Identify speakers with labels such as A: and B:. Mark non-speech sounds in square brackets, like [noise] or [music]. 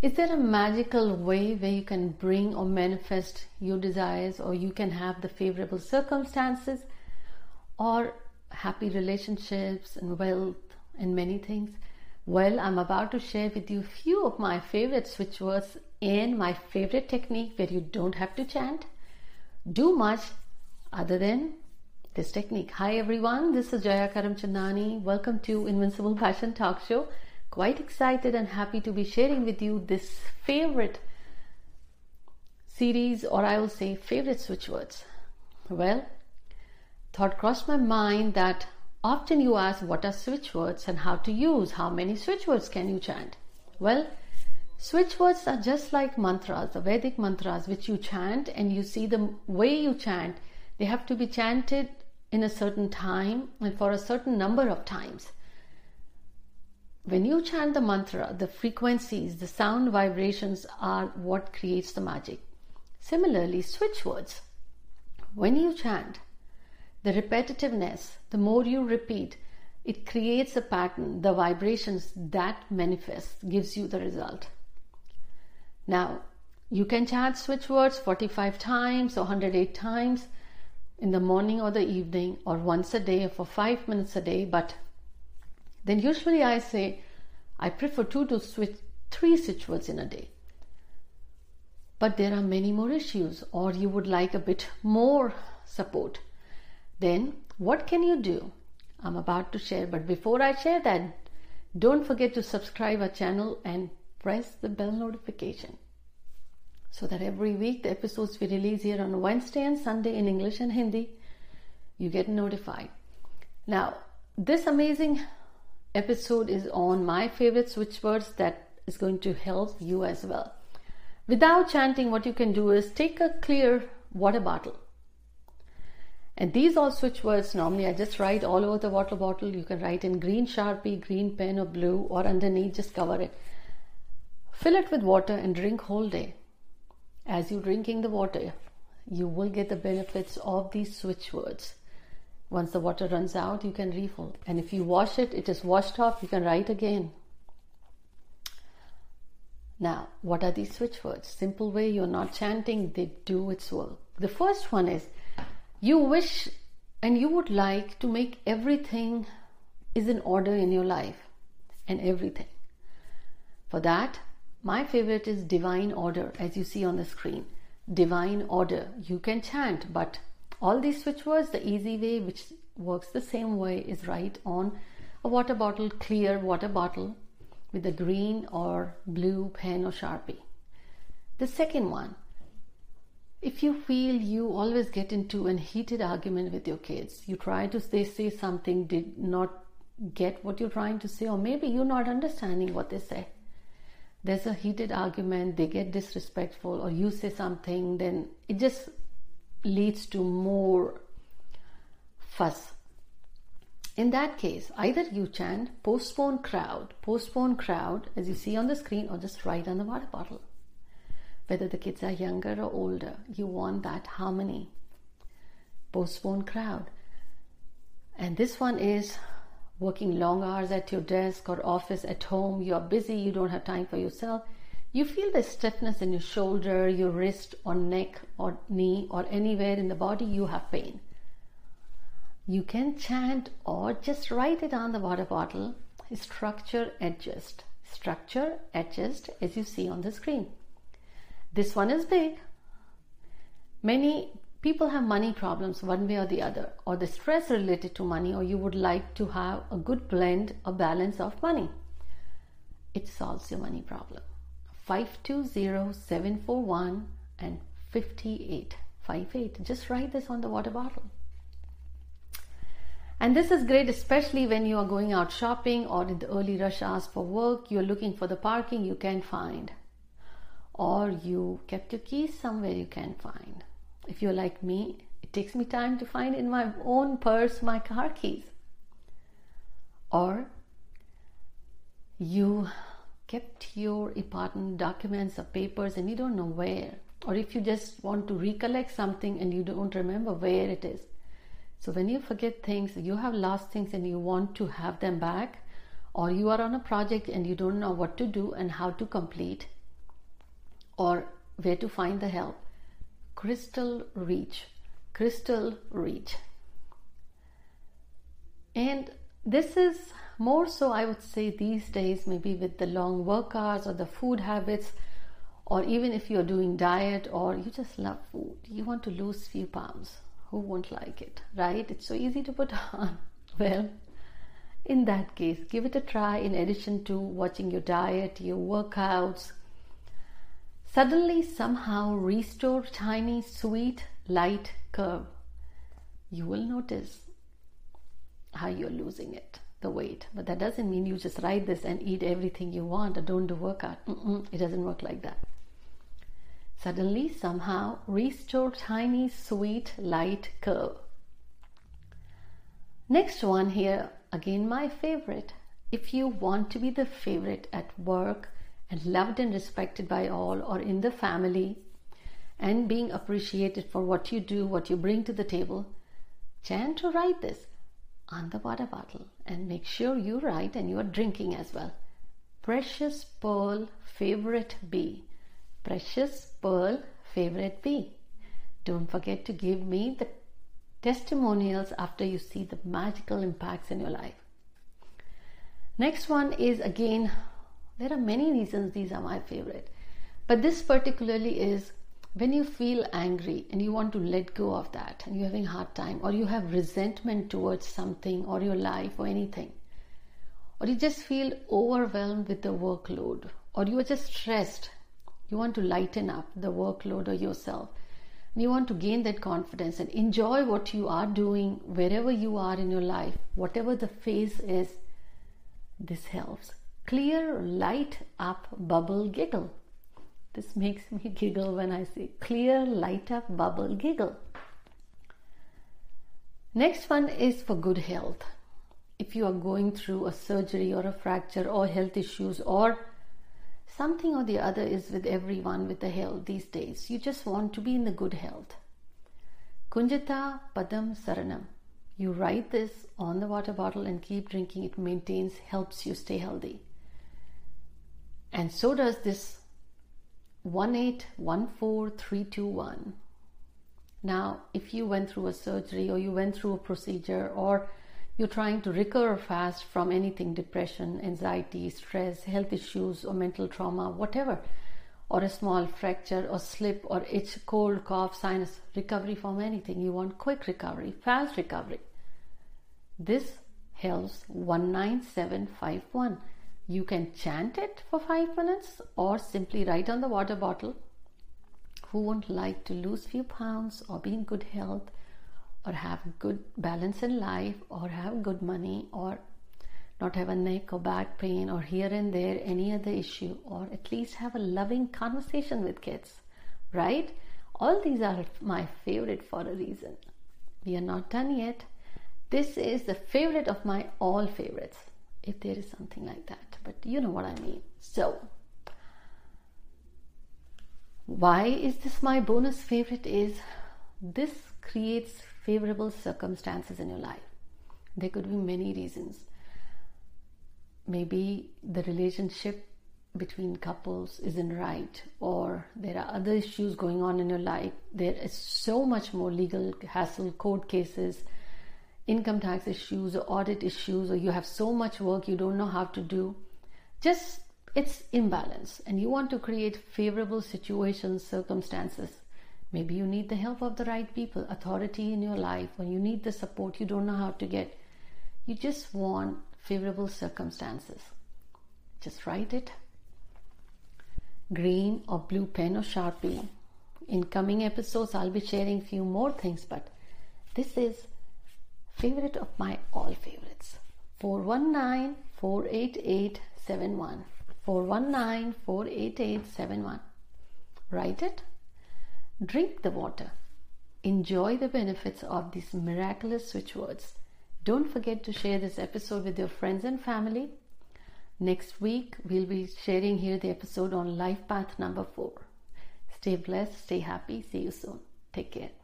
A: Is there a magical way where you can bring or manifest your desires, or you can have the favorable circumstances, or happy relationships and wealth and many things? Well, I'm about to share with you a few of my favorite switch words and my favorite technique where you don't have to chant, do much other than this technique. Hi everyone, this is Jaya Karamchandani. Welcome to Invincible Passion Talk Show. Quite excited and happy to be sharing with you this favorite series, or I will say favorite switch words. Well, thought crossed my mind that Often you ask what are switch words and how to use, how many switch words can you chant? Well, switch words are just like mantras, the Vedic mantras which you chant and you see the way you chant, they have to be chanted in a certain time and for a certain number of times. When you chant the mantra, the frequencies, the sound vibrations are what creates the magic. Similarly, switch words. When you chant, the repetitiveness, the more you repeat, it creates a pattern, the vibrations that manifest gives you the result. Now, you can chant switch words 45 times or 108 times in the morning or the evening or once a day for 5 minutes a day, but then usually I say I prefer 2 to switch 3 switch words in a day. But there are many more issues or you would like a bit more support then what can you do? I'm about to share, but before I share that, don't forget to subscribe our channel and press the bell notification so that every week the episodes we release here on Wednesday and Sunday in English and Hindi, you get notified. Now, this amazing episode is on my favorite switch words that is going to help you as well. Without chanting, what you can do is take a clear water bottle and these all switch words normally I just write all over the water bottle. You can write in green sharpie, green pen, or blue, or underneath, just cover it. Fill it with water and drink whole day. As you're drinking the water, you will get the benefits of these switch words. Once the water runs out, you can refill. And if you wash it, it is washed off, you can write again. Now, what are these switch words? Simple way, you're not chanting, they do its work. The first one is you wish and you would like to make everything is in order in your life and everything. For that, my favorite is divine order, as you see on the screen. Divine order. You can chant, but all these switch words, the easy way, which works the same way, is right on a water bottle, clear water bottle with a green or blue pen or sharpie. The second one, if you feel you always get into a heated argument with your kids, you try to say, say something, did not get what you're trying to say, or maybe you're not understanding what they say. There's a heated argument, they get disrespectful, or you say something, then it just leads to more fuss. In that case, either you chant postpone crowd, postpone crowd, as you see on the screen, or just write on the water bottle whether the kids are younger or older. You want that harmony. Postpone crowd. And this one is working long hours at your desk or office at home. You are busy, you don't have time for yourself. You feel the stiffness in your shoulder, your wrist, or neck, or knee, or anywhere in the body you have pain. You can chant or just write it on the water bottle. Structure adjust. Structure adjust as you see on the screen. This one is big. Many people have money problems one way or the other, or the stress related to money, or you would like to have a good blend a balance of money. It solves your money problem. 520741 and 5858. Just write this on the water bottle. And this is great, especially when you are going out shopping or in the early rush hours for work, you're looking for the parking you can't find or you kept your keys somewhere you can't find. If you're like me, it takes me time to find in my own purse my car keys. Or you kept your important documents or papers and you don't know where. Or if you just want to recollect something and you don't remember where it is. So when you forget things, you have lost things and you want to have them back, or you are on a project and you don't know what to do and how to complete, or where to find the help. Crystal Reach. Crystal Reach. And this is more so, I would say, these days, maybe with the long work hours or the food habits, or even if you're doing diet or you just love food, you want to lose few pounds. Who won't like it, right? It's so easy to put [laughs] on. Well, in that case, give it a try in addition to watching your diet, your workouts. Suddenly, somehow, restore tiny, sweet, light curve. You will notice how you're losing it, the weight. But that doesn't mean you just write this and eat everything you want or don't do workout. Mm-mm, it doesn't work like that. Suddenly, somehow, restore tiny, sweet, light curve. Next one here, again, my favorite. If you want to be the favorite at work and loved and respected by all or in the family and being appreciated for what you do, what you bring to the table, chant to write this on the water bottle and make sure you write and you are drinking as well. Precious pearl, favorite bee. Precious pearl, favorite bee. Don't forget to give me the testimonials after you see the magical impacts in your life. Next one is again, there are many reasons these are my favorite, but this particularly is when you feel angry and you want to let go of that and you're having a hard time or you have resentment towards something or your life or anything or you just feel overwhelmed with the workload or you are just stressed you want to lighten up the workload or yourself and you want to gain that confidence and enjoy what you are doing wherever you are in your life, whatever the phase is. This helps. Clear, light up, bubble, giggle. This makes me giggle when I say clear, light up, bubble, giggle. Next one is for good health. If you are going through a surgery or a fracture or health issues or something or the other is with everyone with the health these days. You just want to be in the good health. Kunjata Padam Saranam. You write this on the water bottle and keep drinking. It maintains, helps you stay healthy. And so does this 1814321. Now, if you went through a surgery or you went through a procedure or you're trying to recover fast from anything depression, anxiety, stress, health issues, or mental trauma, whatever, or a small fracture or slip or itch, cold, cough, sinus, recovery from anything. You want quick recovery, fast recovery. This helps 19751. You can chant it for five minutes or simply write on the water bottle. Who won't like to lose few pounds or be in good health? or have good balance in life or have good money or not have a neck or back pain or here and there any other issue or at least have a loving conversation with kids right all these are my favorite for a reason we are not done yet this is the favorite of my all favorites if there is something like that but you know what i mean so why is this my bonus favorite is this creates favorable circumstances in your life. There could be many reasons. Maybe the relationship between couples isn't right, or there are other issues going on in your life. There is so much more legal hassle, court cases, income tax issues, or audit issues, or you have so much work you don't know how to do. Just it's imbalance, and you want to create favorable situations, circumstances Maybe you need the help of the right people, authority in your life, or you need the support you don't know how to get. You just want favorable circumstances. Just write it. Green or blue pen or sharpie. In coming episodes, I'll be sharing few more things, but this is favorite of my all favorites. 419 488 71. 419 488 71. Write it Drink the water. Enjoy the benefits of these miraculous switch words. Don't forget to share this episode with your friends and family. Next week, we'll be sharing here the episode on life path number four. Stay blessed, stay happy. See you soon. Take care.